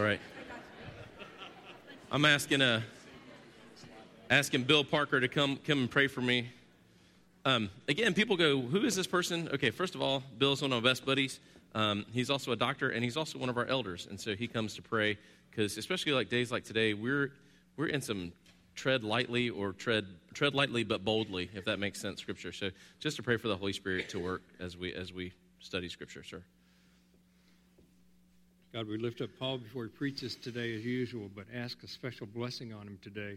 All right. I'm asking uh, asking Bill Parker to come come and pray for me. Um, again, people go, "Who is this person?" Okay, first of all, Bill's one of my best buddies. Um, he's also a doctor, and he's also one of our elders, and so he comes to pray because, especially like days like today, we're we're in some tread lightly or tread tread lightly but boldly, if that makes sense, Scripture. So, just to pray for the Holy Spirit to work as we as we study Scripture, sir. God, we lift up Paul before he preaches today as usual, but ask a special blessing on him today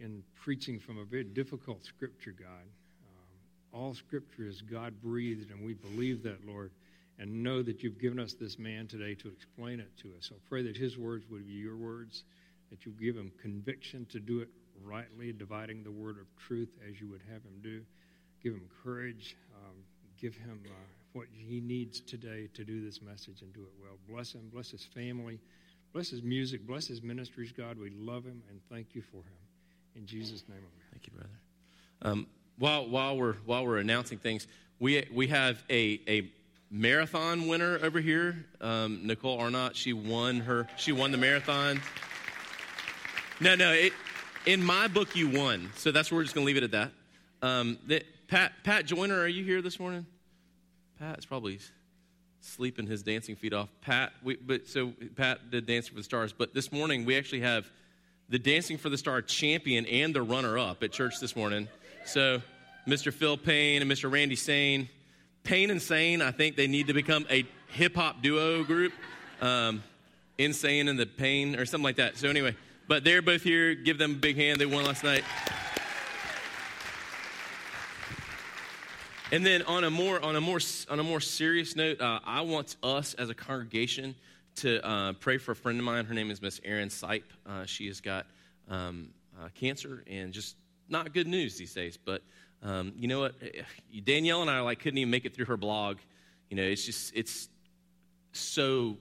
in preaching from a very difficult scripture, God. Um, all scripture is God breathed, and we believe that, Lord, and know that you've given us this man today to explain it to us. So pray that his words would be your words, that you give him conviction to do it rightly, dividing the word of truth as you would have him do. Give him courage. Um, give him. Uh, what he needs today to do this message and do it well. Bless him, bless his family, bless his music, bless his ministries, God. We love him and thank you for him. In Jesus' name, amen. Thank you, brother. Um, while, while, we're, while we're announcing things, we, we have a, a marathon winner over here, um, Nicole Arnott. She won her. She won the marathon. No, no. It, in my book, you won. So that's where we're just going to leave it at that. Um, the, Pat Pat Joyner, are you here this morning? Pat's probably sleeping his dancing feet off. Pat, we, but so Pat did Dancing for the Stars, but this morning we actually have the Dancing for the Star champion and the runner-up at church this morning. So Mr. Phil Payne and Mr. Randy Sane, Payne and Sane, I think they need to become a hip hop duo group. Um, Insane and the Pain or something like that. So anyway, but they're both here. Give them a big hand. They won last night. And then on a more on a more on a more serious note, uh, I want us as a congregation to uh, pray for a friend of mine. Her name is Miss Erin Sipe. Uh, she has got um, uh, cancer and just not good news these days. But um, you know what? Danielle and I like couldn't even make it through her blog. You know, it's just it's so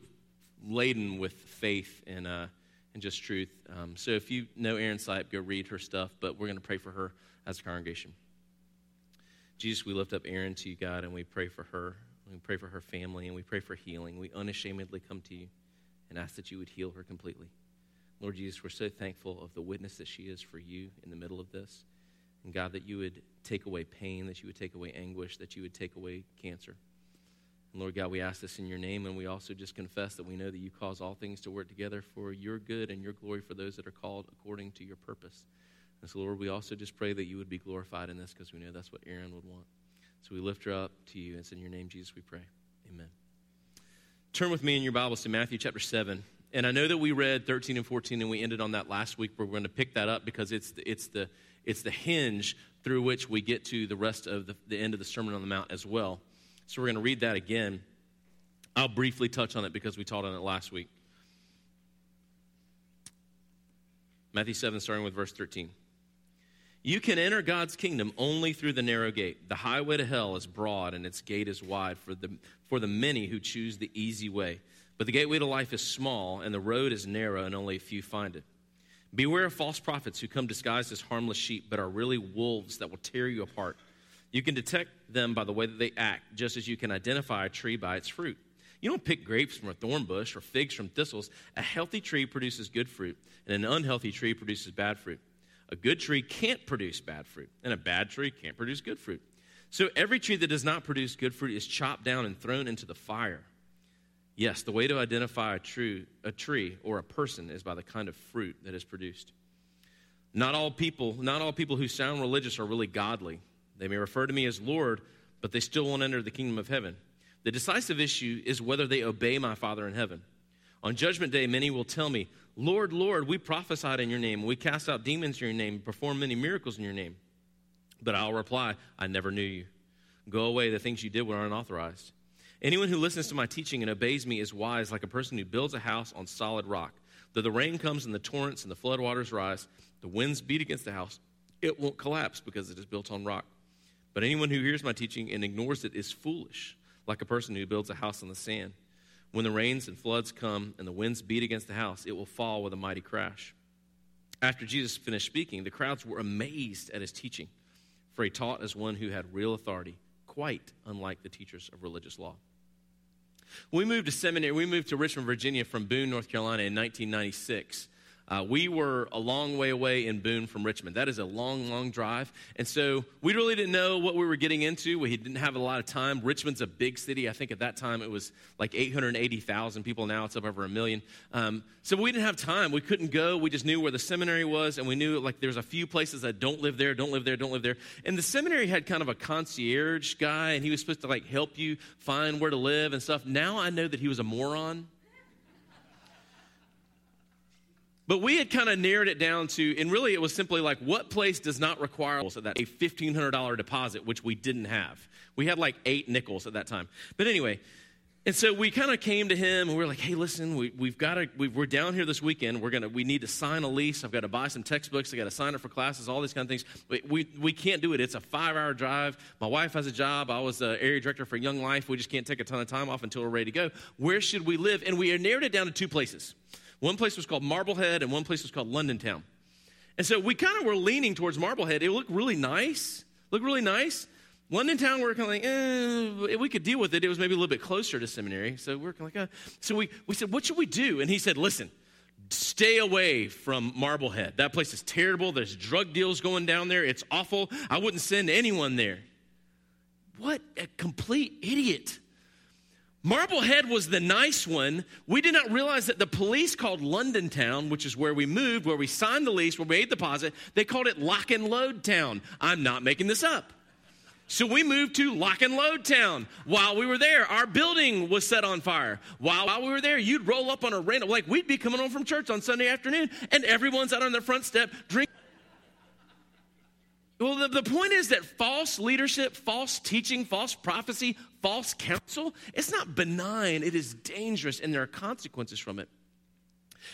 laden with faith and uh, and just truth. Um, so if you know Erin Sipe, go read her stuff. But we're going to pray for her as a congregation. Jesus, we lift up Erin to you, God, and we pray for her. We pray for her family, and we pray for healing. We unashamedly come to you and ask that you would heal her completely. Lord Jesus, we're so thankful of the witness that she is for you in the middle of this. And God, that you would take away pain, that you would take away anguish, that you would take away cancer. And Lord God, we ask this in your name, and we also just confess that we know that you cause all things to work together for your good and your glory for those that are called according to your purpose. And so, Lord, we also just pray that you would be glorified in this because we know that's what Erin would want. So we lift her up to you. It's in your name, Jesus, we pray. Amen. Turn with me in your Bibles to Matthew chapter 7. And I know that we read 13 and 14 and we ended on that last week, but we're going to pick that up because it's the, it's the, it's the hinge through which we get to the rest of the, the end of the Sermon on the Mount as well. So we're going to read that again. I'll briefly touch on it because we taught on it last week. Matthew 7, starting with verse 13. You can enter God's kingdom only through the narrow gate. The highway to hell is broad and its gate is wide for the, for the many who choose the easy way. But the gateway to life is small and the road is narrow and only a few find it. Beware of false prophets who come disguised as harmless sheep but are really wolves that will tear you apart. You can detect them by the way that they act, just as you can identify a tree by its fruit. You don't pick grapes from a thorn bush or figs from thistles. A healthy tree produces good fruit, and an unhealthy tree produces bad fruit. A good tree can't produce bad fruit, and a bad tree can't produce good fruit. So every tree that does not produce good fruit is chopped down and thrown into the fire. Yes, the way to identify a, true, a tree or a person is by the kind of fruit that is produced. Not all people, not all people who sound religious are really godly. They may refer to me as Lord, but they still won't enter the kingdom of heaven. The decisive issue is whether they obey my Father in heaven. On judgment day, many will tell me, Lord, Lord, we prophesied in your name, we cast out demons in your name, performed many miracles in your name. But I'll reply, I never knew you. Go away, the things you did were unauthorized. Anyone who listens to my teaching and obeys me is wise, like a person who builds a house on solid rock. Though the rain comes and the torrents and the floodwaters rise, the winds beat against the house, it won't collapse because it is built on rock. But anyone who hears my teaching and ignores it is foolish, like a person who builds a house on the sand. When the rains and floods come and the winds beat against the house, it will fall with a mighty crash. After Jesus finished speaking, the crowds were amazed at his teaching, for he taught as one who had real authority, quite unlike the teachers of religious law. We moved to seminary, we moved to Richmond, Virginia from Boone, North Carolina in 1996. Uh, we were a long way away in Boone from Richmond. That is a long, long drive. And so we really didn't know what we were getting into. We didn't have a lot of time. Richmond's a big city. I think at that time it was like 880,000 people. Now it's up over a million. Um, so we didn't have time. We couldn't go. We just knew where the seminary was, and we knew like there's a few places that don't live there, don't live there, don't live there. And the seminary had kind of a concierge guy, and he was supposed to like help you find where to live and stuff. Now I know that he was a moron. But we had kind of narrowed it down to, and really it was simply like, what place does not require so that a $1,500 deposit, which we didn't have. We had like eight nickels at that time. But anyway, and so we kind of came to him and we are like, hey, listen, we, have got to, we, are down here this weekend. We're going to, we need to sign a lease. I've got to buy some textbooks. I got to sign up for classes, all these kind of things. We, we, we can't do it. It's a five hour drive. My wife has a job. I was the area director for Young Life. We just can't take a ton of time off until we're ready to go. Where should we live? And we narrowed it down to two places. One place was called Marblehead, and one place was called London Town. And so we kind of were leaning towards Marblehead. It looked really nice. Looked really nice. London Town, we are kind of like, eh, we could deal with it. It was maybe a little bit closer to seminary. So we are kind of like, uh. so we, we said, what should we do? And he said, listen, stay away from Marblehead. That place is terrible. There's drug deals going down there. It's awful. I wouldn't send anyone there. What a complete idiot. Marblehead was the nice one. We did not realize that the police called London Town, which is where we moved, where we signed the lease, where we made the deposit, they called it Lock and Load Town. I'm not making this up. So we moved to Lock and Load Town. While we were there, our building was set on fire. While, while we were there, you'd roll up on a random, like we'd be coming home from church on Sunday afternoon, and everyone's out on their front step drinking. Well, the, the point is that false leadership, false teaching, false prophecy, false counsel, it's not benign, it is dangerous, and there are consequences from it.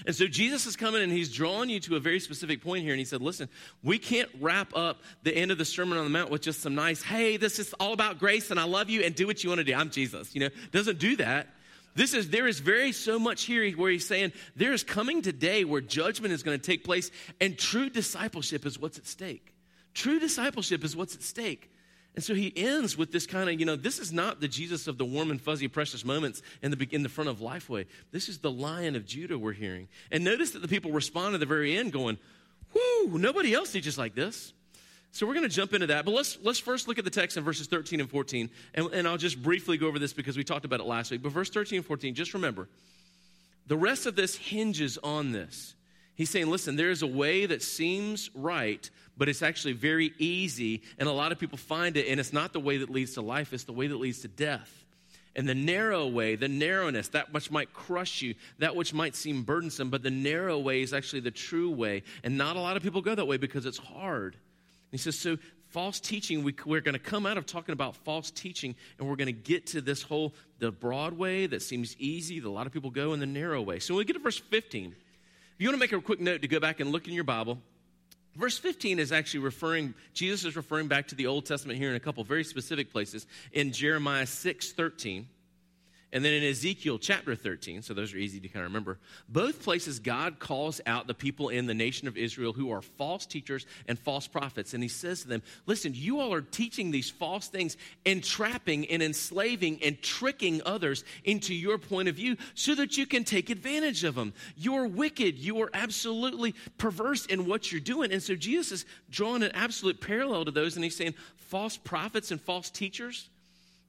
And so Jesus is coming and he's drawing you to a very specific point here. And he said, Listen, we can't wrap up the end of the Sermon on the Mount with just some nice, hey, this is all about grace and I love you and do what you want to do. I'm Jesus. You know, doesn't do that. This is there is very so much here where he's saying there is coming today where judgment is going to take place and true discipleship is what's at stake. True discipleship is what's at stake. And so he ends with this kind of, you know, this is not the Jesus of the warm and fuzzy precious moments in the, in the front of Lifeway. This is the Lion of Judah we're hearing. And notice that the people respond at the very end going, whoo, nobody else teaches like this. So we're going to jump into that. But let's, let's first look at the text in verses 13 and 14. And, and I'll just briefly go over this because we talked about it last week. But verse 13 and 14, just remember, the rest of this hinges on this. He's saying, listen, there is a way that seems right, but it's actually very easy, and a lot of people find it, and it's not the way that leads to life, it's the way that leads to death. And the narrow way, the narrowness, that which might crush you, that which might seem burdensome, but the narrow way is actually the true way. And not a lot of people go that way because it's hard. And he says, so false teaching, we, we're going to come out of talking about false teaching, and we're going to get to this whole, the broad way that seems easy, that a lot of people go in the narrow way. So when we get to verse 15, you want to make a quick note to go back and look in your Bible, verse 15 is actually referring, Jesus is referring back to the Old Testament here in a couple very specific places. In Jeremiah 6 13, and then in Ezekiel chapter 13, so those are easy to kind of remember, both places God calls out the people in the nation of Israel who are false teachers and false prophets. And he says to them, Listen, you all are teaching these false things, entrapping and enslaving and tricking others into your point of view so that you can take advantage of them. You're wicked. You are absolutely perverse in what you're doing. And so Jesus is drawing an absolute parallel to those, and he's saying, False prophets and false teachers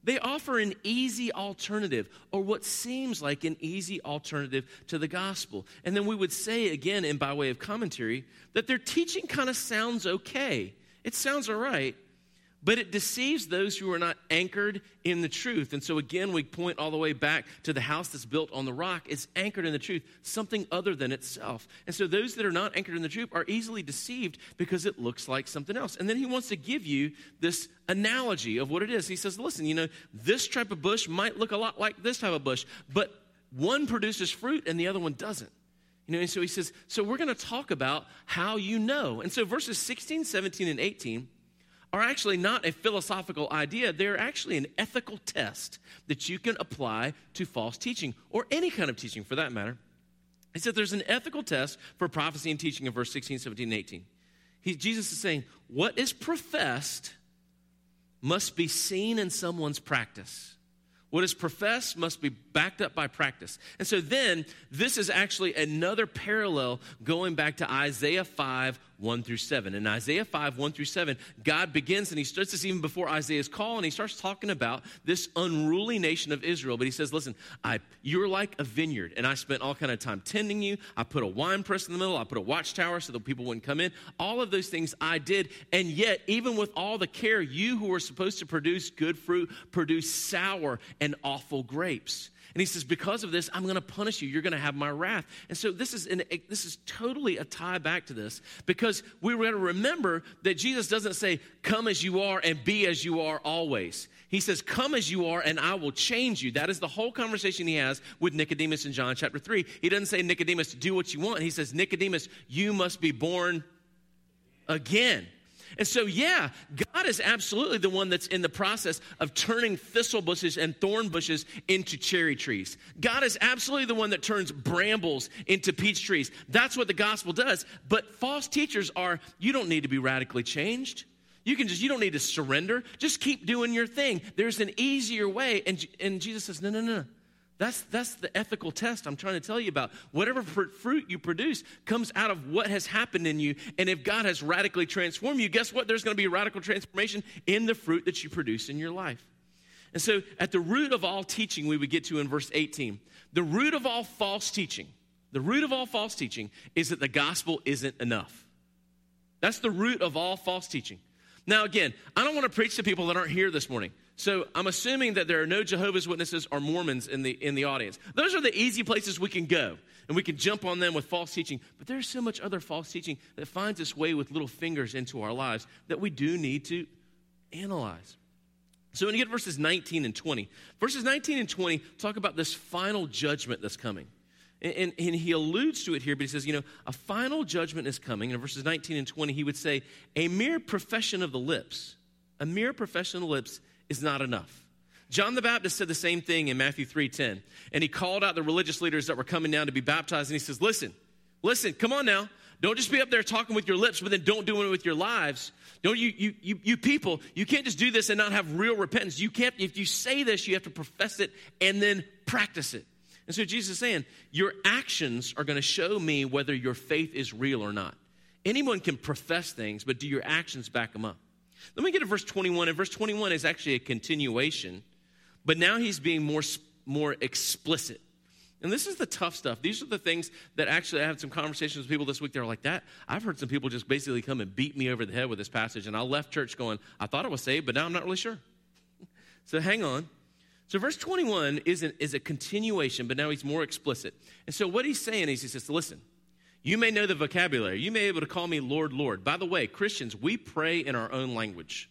they offer an easy alternative, or what seems like an easy alternative to the gospel. And then we would say again, and by way of commentary, that their teaching kind of sounds okay. It sounds all right, but it deceives those who are not anchored in the truth. And so, again, we point all the way back to the house that's built on the rock. It's anchored in the truth, something other than itself. And so, those that are not anchored in the truth are easily deceived because it looks like something else. And then he wants to give you this analogy of what it is. He says, listen, you know, this type of bush might look a lot like this type of bush, but one produces fruit and the other one doesn't. You know, and so he says, so we're going to talk about how you know. And so verses 16, 17, and 18 are actually not a philosophical idea. They're actually an ethical test that you can apply to false teaching or any kind of teaching for that matter. He said there's an ethical test for prophecy and teaching in verse 16, 17, and 18. He, Jesus is saying, what is professed must be seen in someone's practice. What is professed must be backed up by practice. And so then, this is actually another parallel going back to Isaiah 5, 1 through 7. In Isaiah 5, 1 through 7, God begins, and he starts this even before Isaiah's call, and he starts talking about this unruly nation of Israel. But he says, Listen, I, you're like a vineyard, and I spent all kind of time tending you. I put a wine press in the middle, I put a watchtower so that people wouldn't come in. All of those things I did. And yet, even with all the care, you who were supposed to produce good fruit, produce sour and awful grapes. And he says, Because of this, I'm going to punish you. You're going to have my wrath. And so this is, an, this is totally a tie back to this because we're going to remember that Jesus doesn't say, Come as you are and be as you are always. He says, Come as you are and I will change you. That is the whole conversation he has with Nicodemus in John chapter 3. He doesn't say, Nicodemus, do what you want. He says, Nicodemus, you must be born again. And so, yeah, God is absolutely the one that's in the process of turning thistle bushes and thorn bushes into cherry trees. God is absolutely the one that turns brambles into peach trees. That's what the gospel does. But false teachers are, you don't need to be radically changed. You can just, you don't need to surrender. Just keep doing your thing. There's an easier way. And, and Jesus says, no, no, no. That's, that's the ethical test I'm trying to tell you about. Whatever fruit you produce comes out of what has happened in you. And if God has radically transformed you, guess what? There's going to be a radical transformation in the fruit that you produce in your life. And so, at the root of all teaching, we would get to in verse 18, the root of all false teaching, the root of all false teaching is that the gospel isn't enough. That's the root of all false teaching. Now, again, I don't want to preach to people that aren't here this morning. So I'm assuming that there are no Jehovah's Witnesses or Mormons in the, in the audience. Those are the easy places we can go, and we can jump on them with false teaching. But there's so much other false teaching that finds its way with little fingers into our lives that we do need to analyze. So when you get verses 19 and 20, verses 19 and 20 talk about this final judgment that's coming. And, and, and, he alludes to it here, but he says, you know, a final judgment is coming. And in verses 19 and 20, he would say, a mere profession of the lips, a mere profession of the lips is not enough. John the Baptist said the same thing in Matthew 3:10. And he called out the religious leaders that were coming down to be baptized and he says, "Listen. Listen, come on now. Don't just be up there talking with your lips, but then don't do it with your lives. Don't you, you, you, you people, you can't just do this and not have real repentance. You can't, if you say this, you have to profess it and then practice it. And so Jesus is saying, Your actions are going to show me whether your faith is real or not. Anyone can profess things, but do your actions back them up? Let me get to verse 21. And verse 21 is actually a continuation, but now he's being more, more explicit. And this is the tough stuff. These are the things that actually I had some conversations with people this week. They're like, that. I've heard some people just basically come and beat me over the head with this passage. And I left church going, I thought I was saved, but now I'm not really sure. so hang on. So verse 21 is, an, is a continuation, but now he's more explicit. And so what he's saying is, he says, listen, you may know the vocabulary. You may be able to call me Lord, Lord. By the way, Christians, we pray in our own language.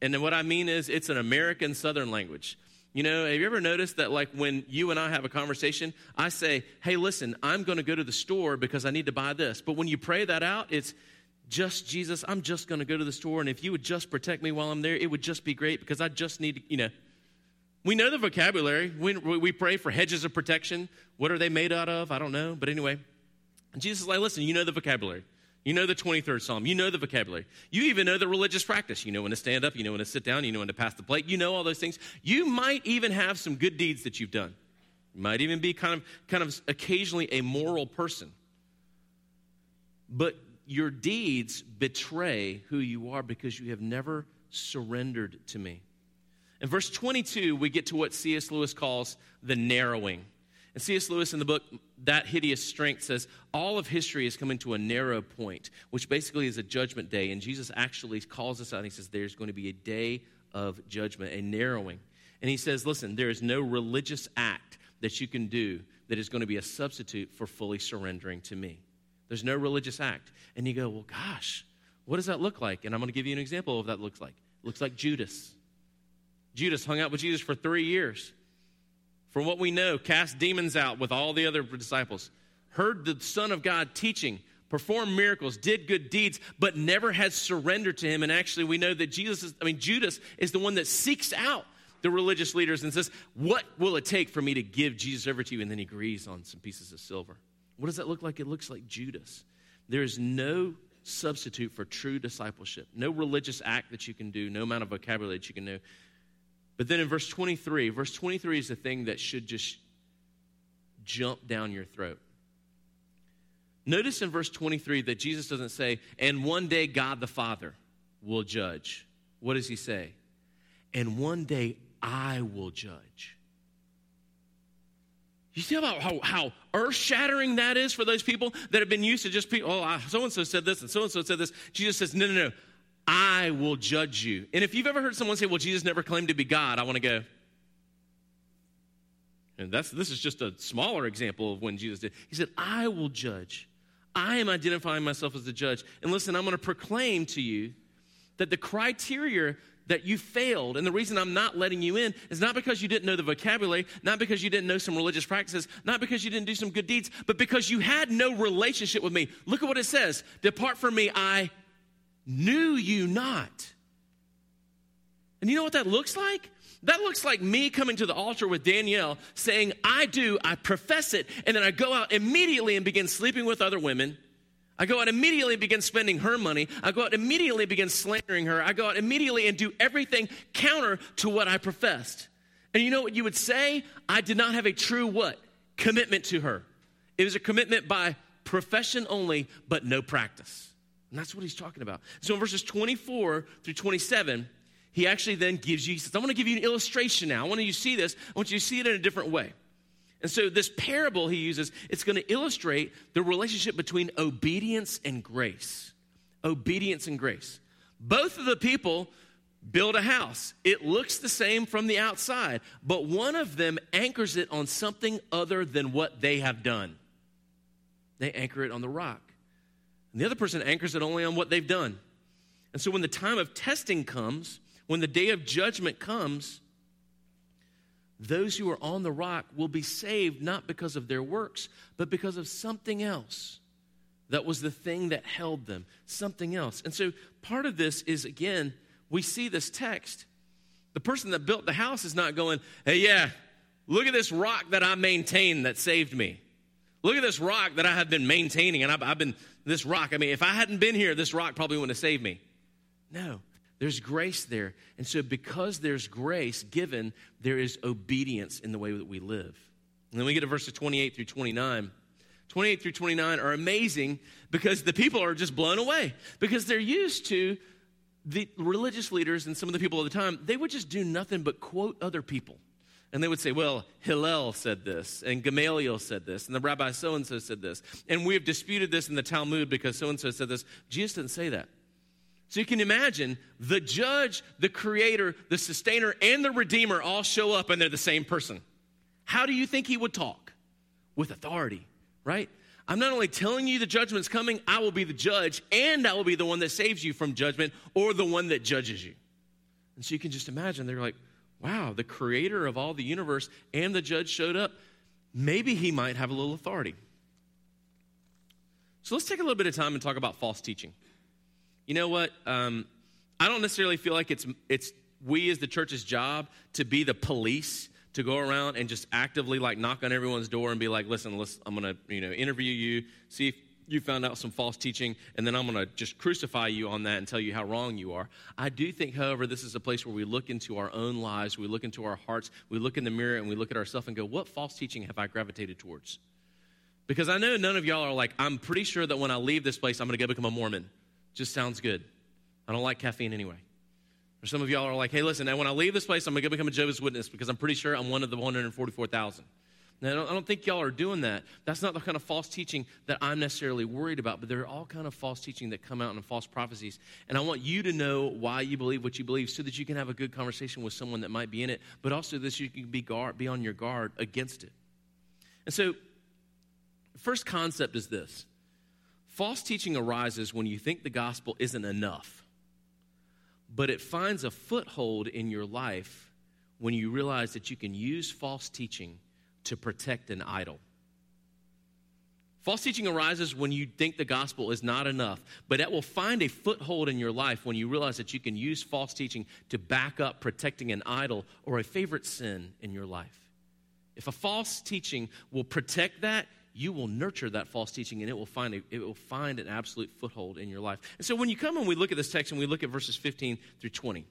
And then what I mean is, it's an American Southern language. You know, have you ever noticed that, like, when you and I have a conversation, I say, hey, listen, I'm going to go to the store because I need to buy this. But when you pray that out, it's just Jesus, I'm just going to go to the store. And if you would just protect me while I'm there, it would just be great because I just need to, you know. We know the vocabulary. We, we pray for hedges of protection. What are they made out of? I don't know. But anyway, and Jesus is like, listen, you know the vocabulary. You know the 23rd Psalm. You know the vocabulary. You even know the religious practice. You know when to stand up. You know when to sit down. You know when to pass the plate. You know all those things. You might even have some good deeds that you've done. You might even be kind of, kind of occasionally a moral person. But your deeds betray who you are because you have never surrendered to me. In verse 22, we get to what C.S. Lewis calls the narrowing. And C.S. Lewis in the book, That Hideous Strength, says all of history is coming to a narrow point, which basically is a judgment day. And Jesus actually calls us out and he says, There's going to be a day of judgment, a narrowing. And he says, Listen, there is no religious act that you can do that is going to be a substitute for fully surrendering to me. There's no religious act. And you go, Well, gosh, what does that look like? And I'm going to give you an example of what that looks like. It looks like Judas. Judas hung out with Jesus for three years from what we know, cast demons out with all the other disciples, heard the Son of God teaching, performed miracles, did good deeds, but never had surrendered to him. And actually, we know that Jesus is, I mean, Judas is the one that seeks out the religious leaders and says, What will it take for me to give Jesus over to you? And then he agrees on some pieces of silver. What does that look like? It looks like Judas. There is no substitute for true discipleship, no religious act that you can do, no amount of vocabulary that you can know But then in verse 23, verse 23 is the thing that should just jump down your throat. Notice in verse 23 that Jesus doesn't say, and one day God the Father will judge. What does he say? And one day I will judge. You see about how, how earth shattering that is for those people that have been used to just people, oh, so and so said this and so and so said this. Jesus says, no, no, no, I will judge you. And if you've ever heard someone say, well, Jesus never claimed to be God, I want to go, and that's, this is just a smaller example of when Jesus did. He said, I will judge. I am identifying myself as the judge. And listen, I'm going to proclaim to you that the criteria that you failed, and the reason I'm not letting you in is not because you didn't know the vocabulary, not because you didn't know some religious practices, not because you didn't do some good deeds, but because you had no relationship with me. Look at what it says Depart from me, I knew you not. And you know what that looks like? That looks like me coming to the altar with Danielle saying, I do, I profess it, and then I go out immediately and begin sleeping with other women. I go out immediately and begin spending her money. I go out immediately and begin slandering her. I go out immediately and do everything counter to what I professed. And you know what you would say? I did not have a true what? Commitment to her. It was a commitment by profession only, but no practice. And that's what he's talking about. So in verses 24 through 27, he actually then gives you, he says, I want to give you an illustration now. I want you to see this. I want you to see it in a different way. And so this parable he uses, it's going to illustrate the relationship between obedience and grace. Obedience and grace. Both of the people build a house. It looks the same from the outside, but one of them anchors it on something other than what they have done. They anchor it on the rock. And the other person anchors it only on what they've done. And so when the time of testing comes, when the day of judgment comes, those who are on the rock will be saved not because of their works, but because of something else. That was the thing that held them, something else. And so part of this is, again, we see this text. The person that built the house is not going, hey, yeah, look at this rock that I maintained that saved me. Look at this rock that I have been maintaining, and I've, I've been, this rock, I mean, if I hadn't been here, this rock probably wouldn't have saved me. No, there's grace there. And so, because there's grace given, there is obedience in the way that we live. And then we get to verses 28 through 29. 28 through 29 are amazing because the people are just blown away because they're used to the religious leaders and some of the people of the time, they would just do nothing but quote other people. And they would say, well, Hillel said this, and Gamaliel said this, and the rabbi so and so said this. And we have disputed this in the Talmud because so and so said this. Jesus didn't say that. So you can imagine the judge, the creator, the sustainer, and the redeemer all show up and they're the same person. How do you think he would talk? With authority, right? I'm not only telling you the judgment's coming, I will be the judge and I will be the one that saves you from judgment or the one that judges you. And so you can just imagine they're like, wow, the creator of all the universe and the judge showed up. Maybe he might have a little authority. So let's take a little bit of time and talk about false teaching you know what? Um, I don't necessarily feel like it's, it's we as the church's job to be the police to go around and just actively like knock on everyone's door and be like, listen, listen I'm going to you know interview you, see if you found out some false teaching, and then I'm going to just crucify you on that and tell you how wrong you are. I do think, however, this is a place where we look into our own lives, we look into our hearts, we look in the mirror, and we look at ourselves and go, what false teaching have I gravitated towards? Because I know none of y'all are like, I'm pretty sure that when I leave this place, I'm going to go become a Mormon. Just sounds good. I don't like caffeine anyway. Or some of y'all are like, hey, listen, now when I leave this place, I'm going to go become a Jehovah's Witness because I'm pretty sure I'm one of the 144,000. Now, I don't, I don't think y'all are doing that. That's not the kind of false teaching that I'm necessarily worried about, but there are all kind of false teaching that come out in false prophecies. And I want you to know why you believe what you believe so that you can have a good conversation with someone that might be in it, but also that you can be, guard, be on your guard against it. And so, first concept is this False teaching arises when you think the gospel isn't enough, but it finds a foothold in your life when you realize that you can use false teaching to protect an idol. False teaching arises when you think the gospel is not enough, but it will find a foothold in your life when you realize that you can use false teaching to back up protecting an idol or a favorite sin in your life. If a false teaching will protect that, you will nurture that false teaching and it will find a, it will find an absolute foothold in your life. And so when you come and we look at this text and we look at verses 15 through 20,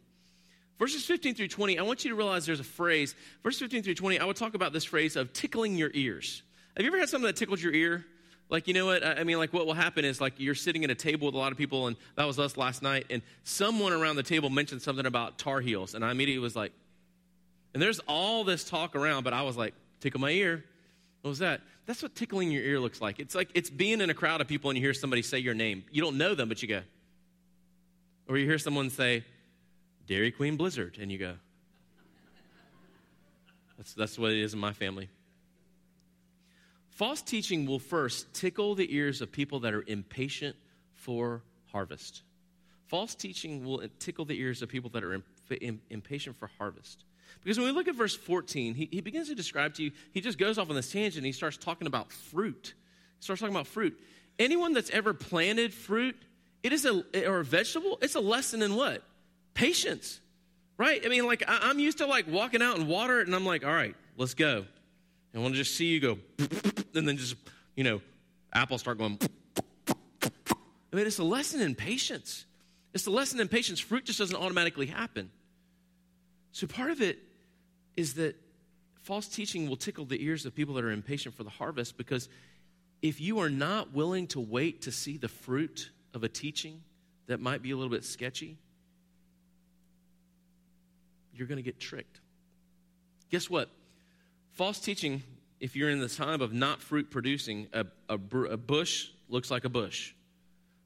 Verses 15 through 20, I want you to realize there's a phrase. Verse 15 through 20, I would talk about this phrase of tickling your ears. Have you ever had something that tickles your ear? Like, you know what? I mean, like, what will happen is, like, you're sitting at a table with a lot of people, and that was us last night, and someone around the table mentioned something about Tar Heels, and I immediately was like, and there's all this talk around, but I was like, tickle my ear. What was that? That's what tickling your ear looks like. It's like it's being in a crowd of people and you hear somebody say your name. You don't know them, but you go. Or you hear someone say, Dairy Queen Blizzard, and you go. That's, that's what it is in my family. False teaching will first tickle the ears of people that are impatient for harvest. False teaching will tickle the ears of people that are impatient for harvest. Because when we look at verse 14, he, he begins to describe to you, he just goes off on this tangent and he starts talking about fruit. He starts talking about fruit. Anyone that's ever planted fruit, it is a, or a vegetable, it's a lesson in what? Patience, right? I mean, like, I, I'm used to like walking out and water and I'm like, all right, let's go. I want to just see you go, and then just, you know, apples start going. I mean, it's a lesson in patience. It's a lesson in patience. Fruit just doesn't automatically happen. So part of it is that false teaching will tickle the ears of people that are impatient for the harvest because if you are not willing to wait to see the fruit of a teaching that might be a little bit sketchy, you're going to get tricked. Guess what? False teaching, if you're in the time of not fruit producing, a, a, a bush looks like a bush.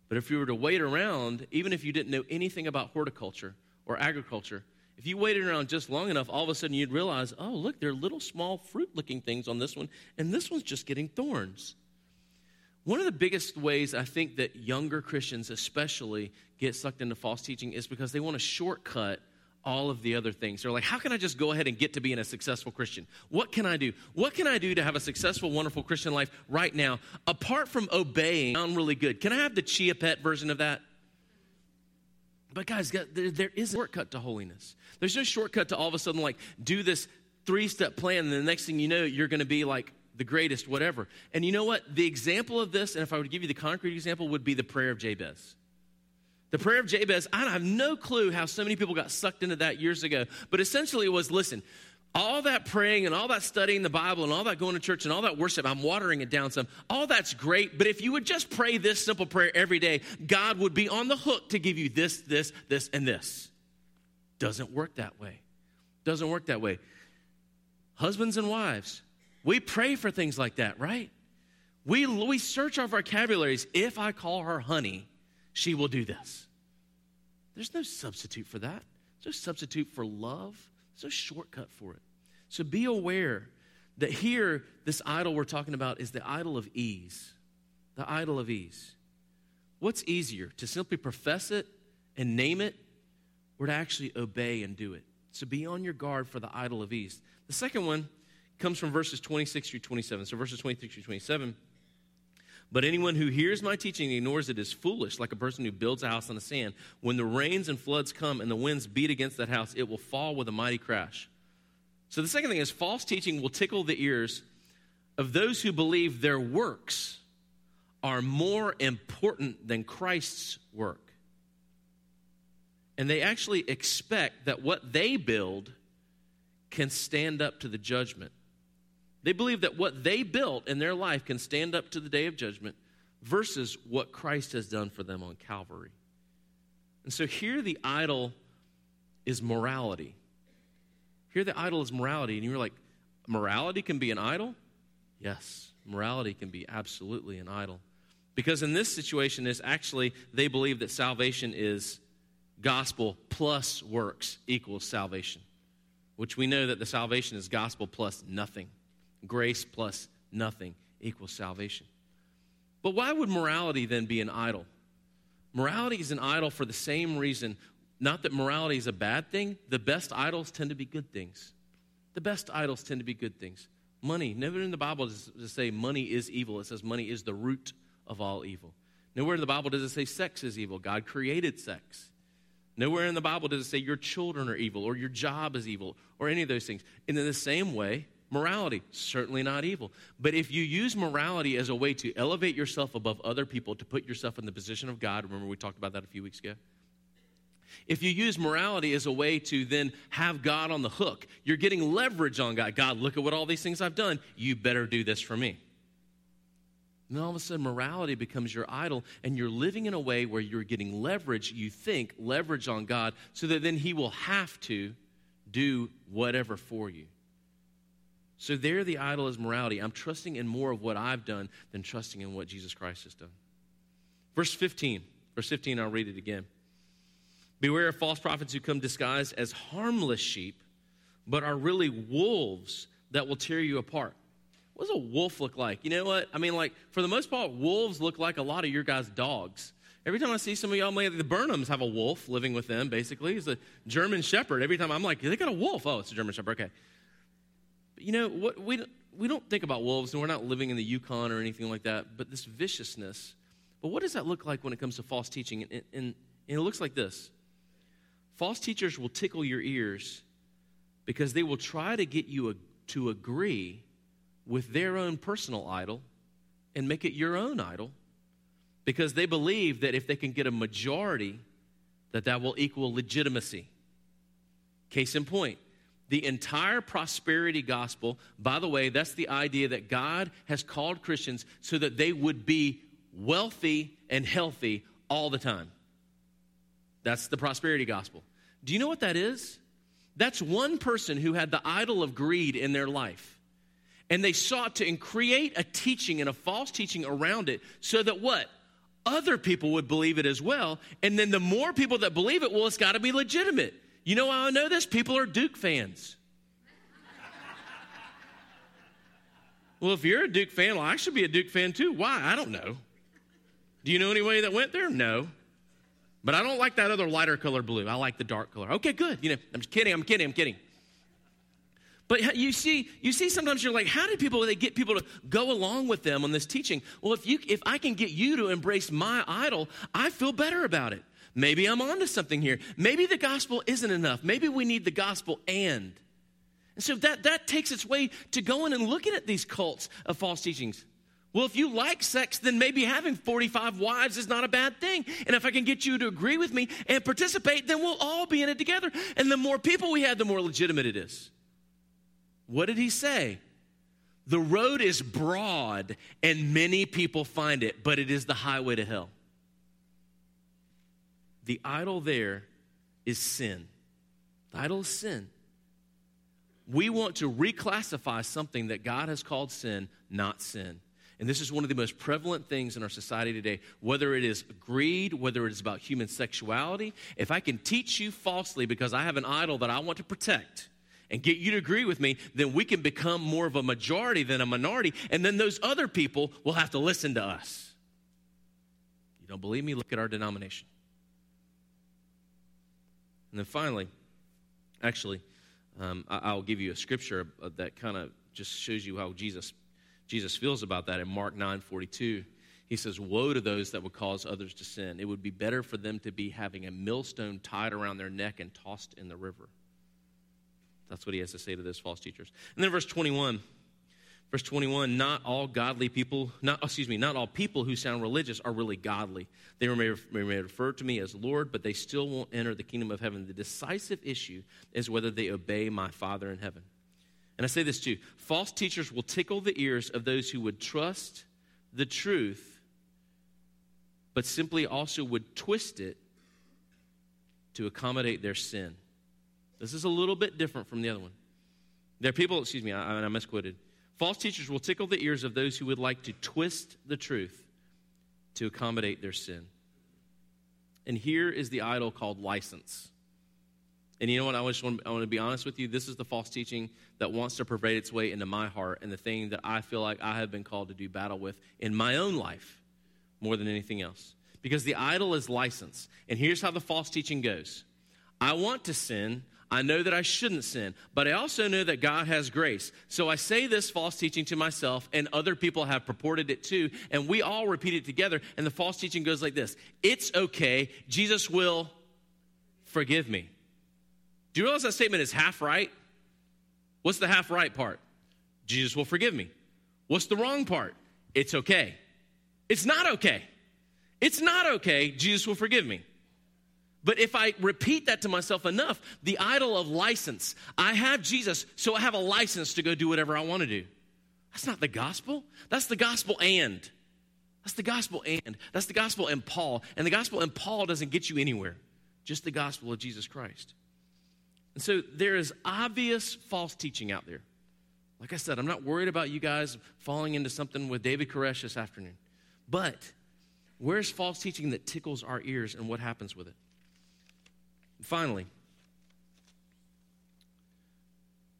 But if you were to wait around, even if you didn't know anything about horticulture or agriculture, if you waited around just long enough, all of a sudden you'd realize, oh, look, there are little small fruit looking things on this one, and this one's just getting thorns. One of the biggest ways I think that younger Christians, especially, get sucked into false teaching is because they want to shortcut all of the other things. They're like, how can I just go ahead and get to being a successful Christian? What can I do? What can I do to have a successful, wonderful Christian life right now, apart from obeying? Sound really good. Can I have the Chia Pet version of that? But guys, there is a shortcut to holiness. There's no shortcut to all of a sudden like do this three step plan, and the next thing you know, you're going to be like the greatest, whatever. And you know what? The example of this, and if I were to give you the concrete example, would be the prayer of Jabez. The prayer of Jabez, I have no clue how so many people got sucked into that years ago, but essentially it was listen, all that praying and all that studying the Bible and all that going to church and all that worship, I'm watering it down some. All that's great, but if you would just pray this simple prayer every day, God would be on the hook to give you this, this, this, and this. Doesn't work that way. Doesn't work that way. Husbands and wives, we pray for things like that, right? We, we search our vocabularies. If I call her honey, she will do this. There's no substitute for that. There's no substitute for love. There's no shortcut for it. So be aware that here, this idol we're talking about is the idol of ease. The idol of ease. What's easier, to simply profess it and name it, or to actually obey and do it? So be on your guard for the idol of ease. The second one comes from verses 26 through 27. So verses 26 through 27. But anyone who hears my teaching and ignores it is foolish, like a person who builds a house on the sand. When the rains and floods come and the winds beat against that house, it will fall with a mighty crash. So the second thing is false teaching will tickle the ears of those who believe their works are more important than Christ's work. And they actually expect that what they build can stand up to the judgment they believe that what they built in their life can stand up to the day of judgment versus what Christ has done for them on Calvary. And so here the idol is morality. Here the idol is morality. And you're like, morality can be an idol? Yes, morality can be absolutely an idol. Because in this situation is actually they believe that salvation is gospel plus works equals salvation, which we know that the salvation is gospel plus nothing. Grace plus nothing equals salvation. But why would morality then be an idol? Morality is an idol for the same reason. Not that morality is a bad thing. The best idols tend to be good things. The best idols tend to be good things. Money. Never in the Bible does it say money is evil. It says money is the root of all evil. Nowhere in the Bible does it say sex is evil. God created sex. Nowhere in the Bible does it say your children are evil or your job is evil or any of those things. And in the same way, Morality, certainly not evil. But if you use morality as a way to elevate yourself above other people, to put yourself in the position of God, remember we talked about that a few weeks ago? If you use morality as a way to then have God on the hook, you're getting leverage on God. God, look at what all these things I've done. You better do this for me. And then all of a sudden, morality becomes your idol, and you're living in a way where you're getting leverage, you think, leverage on God, so that then He will have to do whatever for you. So there, the idol is morality. I'm trusting in more of what I've done than trusting in what Jesus Christ has done. Verse 15. Verse 15, I'll read it again. Beware of false prophets who come disguised as harmless sheep, but are really wolves that will tear you apart. What does a wolf look like? You know what? I mean, like, for the most part, wolves look like a lot of your guys' dogs. Every time I see some of y'all, the Burnhams have a wolf living with them, basically. He's a German Shepherd. Every time I'm like, they got a wolf. Oh, it's a German Shepherd. Okay. But you know, what, we, we don't think about wolves, and we're not living in the Yukon or anything like that, but this viciousness. But what does that look like when it comes to false teaching? And, and, and it looks like this false teachers will tickle your ears because they will try to get you a, to agree with their own personal idol and make it your own idol because they believe that if they can get a majority that that will equal legitimacy case in point the entire prosperity gospel by the way that's the idea that god has called christians so that they would be wealthy and healthy all the time that's the prosperity gospel do you know what that is that's one person who had the idol of greed in their life and they sought to create a teaching and a false teaching around it so that what? Other people would believe it as well. And then the more people that believe it, well, it's got to be legitimate. You know why I know this? People are Duke fans. well, if you're a Duke fan, well, I should be a Duke fan too. Why? I don't know. Do you know anybody that went there? No. But I don't like that other lighter color blue. I like the dark color. Okay, good. You know, I'm just kidding. I'm kidding. I'm kidding. But you see, you see, sometimes you're like, how do people they get people to go along with them on this teaching? Well, if you if I can get you to embrace my idol, I feel better about it. Maybe I'm onto something here. Maybe the gospel isn't enough. Maybe we need the gospel and. And so that that takes its way to going and looking at these cults of false teachings. Well, if you like sex, then maybe having 45 wives is not a bad thing. And if I can get you to agree with me and participate, then we'll all be in it together. And the more people we have, the more legitimate it is. What did he say? The road is broad and many people find it, but it is the highway to hell. The idol there is sin. The idol is sin. We want to reclassify something that God has called sin, not sin. And this is one of the most prevalent things in our society today. Whether it is greed, whether it is about human sexuality, if I can teach you falsely because I have an idol that I want to protect, and get you to agree with me, then we can become more of a majority than a minority, and then those other people will have to listen to us. You don't believe me? Look at our denomination. And then finally, actually, um, I, will give you a scripture that kind of just shows you how Jesus, Jesus feels about that in Mark 9 42. He says, Woe to those that would cause others to sin. It would be better for them to be having a millstone tied around their neck and tossed in the river. That's what he has to say to those false teachers. And then verse 21. Verse 21, not all godly people, not, excuse me, not all people who sound religious are really godly. They may, may refer to me as Lord, but they still won't enter the kingdom of heaven. The decisive issue is whether they obey my Father in heaven. And I say this too false teachers will tickle the ears of those who would trust the truth, but simply also would twist it to accommodate their sin. This is a little bit different from the other one. There are people, excuse me, I, I misquoted. False teachers will tickle the ears of those who would like to twist the truth to accommodate their sin. And here is the idol called license. And you know what? I just want, I want to be honest with you. This is the false teaching that wants to pervade its way into my heart and the thing that I feel like I have been called to do battle with in my own life more than anything else. Because the idol is license. And here's how the false teaching goes I want to sin, I know that I shouldn't sin, but I also know that God has grace. So I say this false teaching to myself, and other people have purported it too, and we all repeat it together. And the false teaching goes like this It's okay, Jesus will forgive me. Do you realize that statement is half right? What's the half right part? Jesus will forgive me. What's the wrong part? It's okay. It's not okay. It's not okay. Jesus will forgive me. But if I repeat that to myself enough, the idol of license, I have Jesus, so I have a license to go do whatever I want to do. That's not the gospel. That's the gospel and. That's the gospel and. That's the gospel and Paul. And the gospel and Paul doesn't get you anywhere, just the gospel of Jesus Christ. And so there is obvious false teaching out there. Like I said, I'm not worried about you guys falling into something with David Koresh this afternoon. But where's false teaching that tickles our ears and what happens with it? Finally,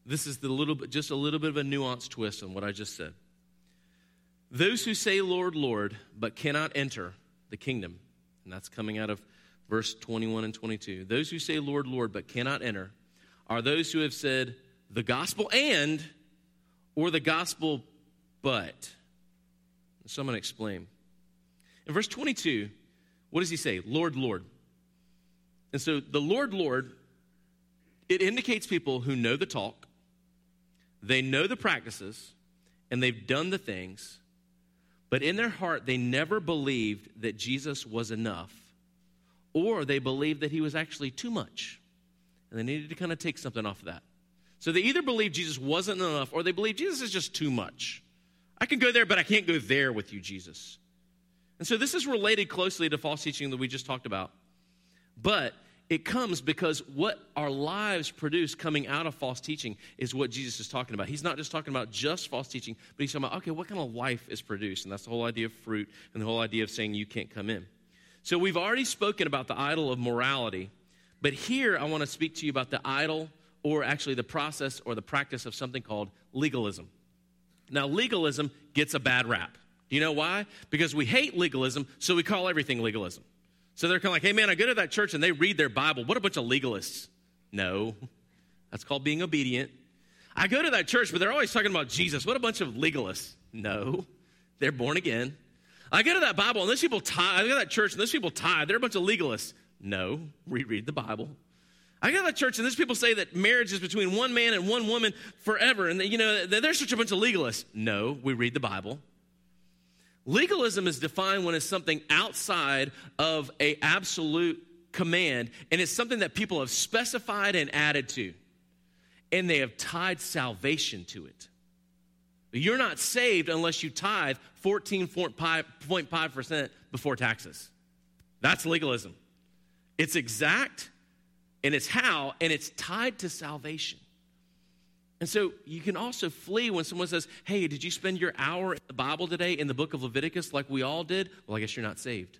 this is the little bit, just a little bit of a nuanced twist on what I just said. Those who say, Lord, Lord, but cannot enter the kingdom, and that's coming out of verse 21 and 22. Those who say, Lord, Lord, but cannot enter are those who have said the gospel and or the gospel but. So I'm going to explain. In verse 22, what does he say? Lord, Lord. And so the Lord, Lord, it indicates people who know the talk, they know the practices, and they've done the things, but in their heart, they never believed that Jesus was enough, or they believed that he was actually too much. And they needed to kind of take something off of that. So they either believe Jesus wasn't enough, or they believe Jesus is just too much. I can go there, but I can't go there with you, Jesus. And so this is related closely to false teaching that we just talked about. But it comes because what our lives produce coming out of false teaching is what Jesus is talking about. He's not just talking about just false teaching, but he's talking about, okay, what kind of life is produced? And that's the whole idea of fruit and the whole idea of saying you can't come in. So we've already spoken about the idol of morality, but here I want to speak to you about the idol or actually the process or the practice of something called legalism. Now, legalism gets a bad rap. Do you know why? Because we hate legalism, so we call everything legalism. So they're kind of like, hey, man, I go to that church and they read their Bible. What a bunch of legalists. No, that's called being obedient. I go to that church, but they're always talking about Jesus. What a bunch of legalists. No, they're born again. I go to that Bible and those people tithe. I go to that church and those people tithe. They're a bunch of legalists. No, reread the Bible. I go to that church and those people say that marriage is between one man and one woman forever. And, you know, they're such a bunch of legalists. No, we read the Bible. Legalism is defined when it's something outside of a absolute command and it's something that people have specified and added to. And they have tied salvation to it. You're not saved unless you tithe 14.5% before taxes. That's legalism. It's exact and it's how, and it's tied to salvation. And so you can also flee when someone says, Hey, did you spend your hour in the Bible today in the book of Leviticus like we all did? Well, I guess you're not saved.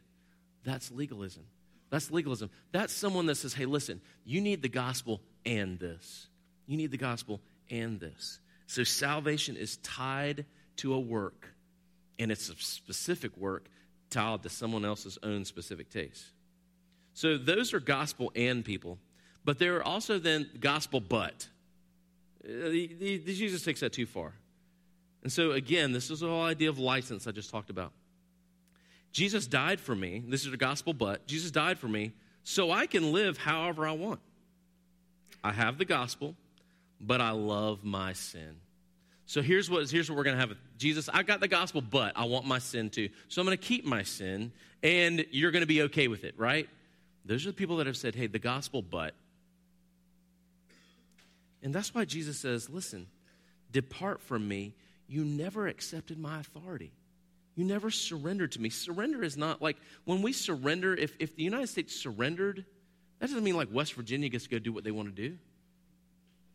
That's legalism. That's legalism. That's someone that says, Hey, listen, you need the gospel and this. You need the gospel and this. So salvation is tied to a work, and it's a specific work tied to someone else's own specific taste. So those are gospel and people, but there are also then gospel but. Uh, the, the, Jesus takes that too far. And so, again, this is the whole idea of license I just talked about. Jesus died for me. This is the gospel, but Jesus died for me so I can live however I want. I have the gospel, but I love my sin. So here's what, here's what we're going to have. Jesus, I got the gospel, but I want my sin too. So I'm going to keep my sin, and you're going to be okay with it, right? Those are the people that have said, hey, the gospel, but and that's why Jesus says, Listen, depart from me. You never accepted my authority. You never surrendered to me. Surrender is not like when we surrender, if, if the United States surrendered, that doesn't mean like West Virginia gets to go do what they want to do.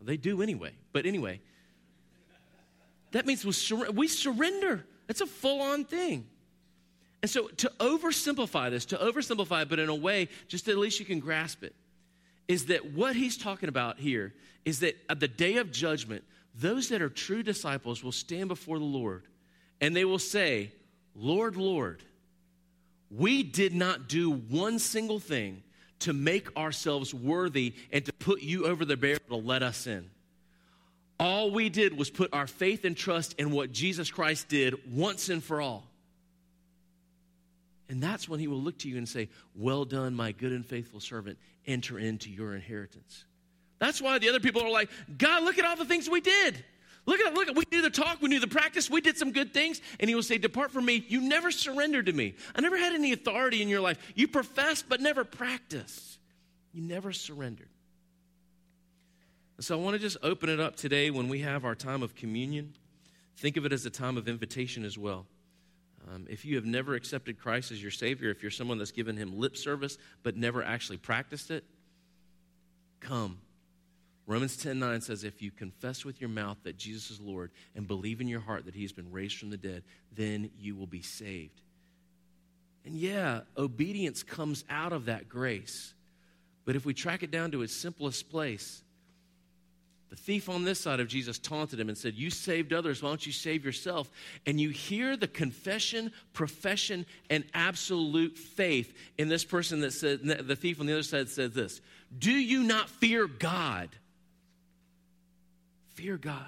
They do anyway. But anyway, that means we, sur- we surrender. It's a full on thing. And so to oversimplify this, to oversimplify but in a way, just at least you can grasp it, is that what he's talking about here is that at the day of judgment, those that are true disciples will stand before the Lord and they will say, Lord, Lord, we did not do one single thing to make ourselves worthy and to put you over the barrel to let us in. All we did was put our faith and trust in what Jesus Christ did once and for all. And that's when he will look to you and say, Well done, my good and faithful servant. Enter into your inheritance. That's why the other people are like, God, look at all the things we did. Look at look at we knew the talk, we knew the practice, we did some good things, and he will say, Depart from me. You never surrendered to me. I never had any authority in your life. You professed but never practiced. You never surrendered. So I want to just open it up today when we have our time of communion. Think of it as a time of invitation as well. Um, if you have never accepted Christ as your Savior, if you're someone that's given Him lip service but never actually practiced it, come. Romans 10 9 says, If you confess with your mouth that Jesus is Lord and believe in your heart that He has been raised from the dead, then you will be saved. And yeah, obedience comes out of that grace. But if we track it down to its simplest place, the thief on this side of Jesus taunted him and said, You saved others, why don't you save yourself? And you hear the confession, profession, and absolute faith in this person that said, the thief on the other side said this Do you not fear God? Fear God.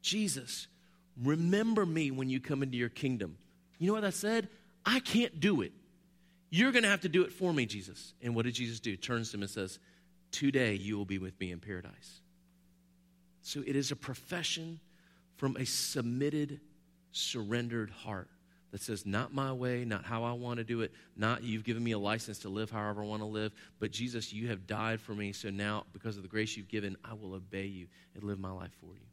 Jesus, remember me when you come into your kingdom. You know what I said? I can't do it. You're going to have to do it for me, Jesus. And what did Jesus do? Turns to him and says, Today you will be with me in paradise. So it is a profession from a submitted, surrendered heart that says, Not my way, not how I want to do it, not you've given me a license to live however I want to live, but Jesus, you have died for me. So now, because of the grace you've given, I will obey you and live my life for you.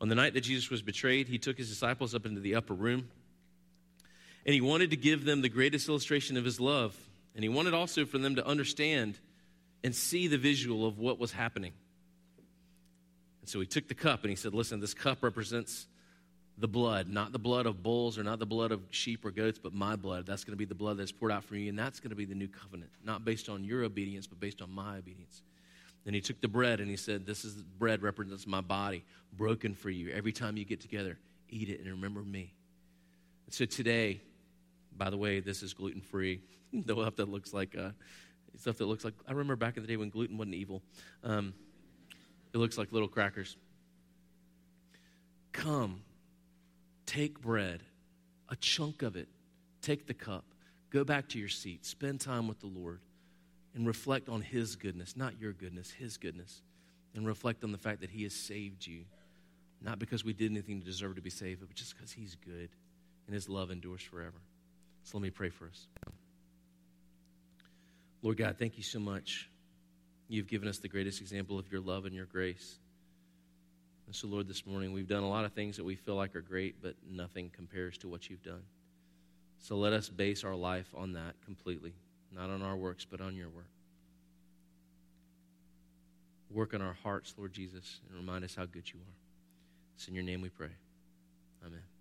On the night that Jesus was betrayed, he took his disciples up into the upper room. And he wanted to give them the greatest illustration of his love. And he wanted also for them to understand and see the visual of what was happening. And so he took the cup and he said, Listen, this cup represents the blood, not the blood of bulls or not the blood of sheep or goats, but my blood. That's going to be the blood that's poured out for you. And that's going to be the new covenant, not based on your obedience, but based on my obedience. Then he took the bread and he said, This is bread represents my body, broken for you. Every time you get together, eat it and remember me. And so today, by the way, this is gluten free. the stuff that looks like uh, stuff that looks like. I remember back in the day when gluten wasn't evil. Um, it looks like little crackers. Come, take bread, a chunk of it, take the cup, go back to your seat, spend time with the Lord, and reflect on His goodness, not your goodness, His goodness, and reflect on the fact that He has saved you, not because we did anything to deserve to be saved, but just because He's good and His love endures forever. So let me pray for us. Lord God, thank you so much. You've given us the greatest example of your love and your grace. And so, Lord, this morning we've done a lot of things that we feel like are great, but nothing compares to what you've done. So let us base our life on that completely, not on our works, but on your work. Work on our hearts, Lord Jesus, and remind us how good you are. It's in your name we pray. Amen.